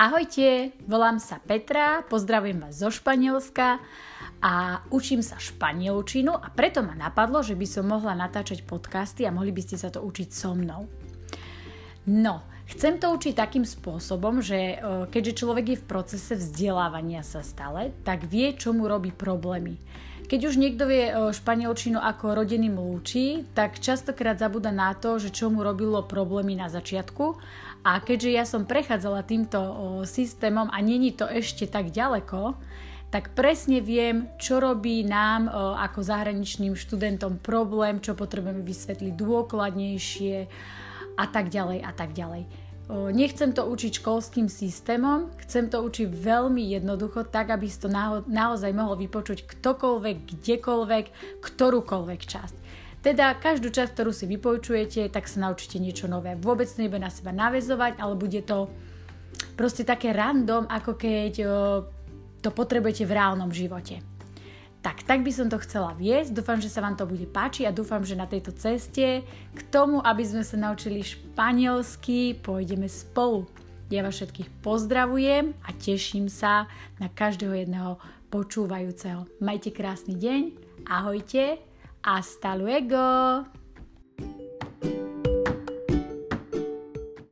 Ahojte, volám sa Petra, pozdravujem vás zo Španielska a učím sa španielčinu a preto ma napadlo, že by som mohla natáčať podcasty a mohli by ste sa to učiť so mnou. No, chcem to učiť takým spôsobom, že e, keďže človek je v procese vzdelávania sa stále, tak vie, čo mu robí problémy. Keď už niekto vie e, španielčinu ako rodený mlúči, tak častokrát zabúda na to, že čo mu robilo problémy na začiatku a keďže ja som prechádzala týmto systémom a není to ešte tak ďaleko, tak presne viem, čo robí nám ako zahraničným študentom problém, čo potrebujeme vysvetliť dôkladnejšie a tak ďalej a tak ďalej. Nechcem to učiť školským systémom, chcem to učiť veľmi jednoducho, tak aby si to naozaj mohol vypočuť ktokoľvek, kdekoľvek, ktorúkoľvek časť. Teda každú časť, ktorú si vypočujete, tak sa naučíte niečo nové. Vôbec to nebude na seba navezovať, ale bude to proste také random, ako keď to potrebujete v reálnom živote. Tak, tak by som to chcela viesť. Dúfam, že sa vám to bude páčiť a dúfam, že na tejto ceste k tomu, aby sme sa naučili španielsky, pôjdeme spolu. Ja vás všetkých pozdravujem a teším sa na každého jedného počúvajúceho. Majte krásny deň, ahojte Hasta luego.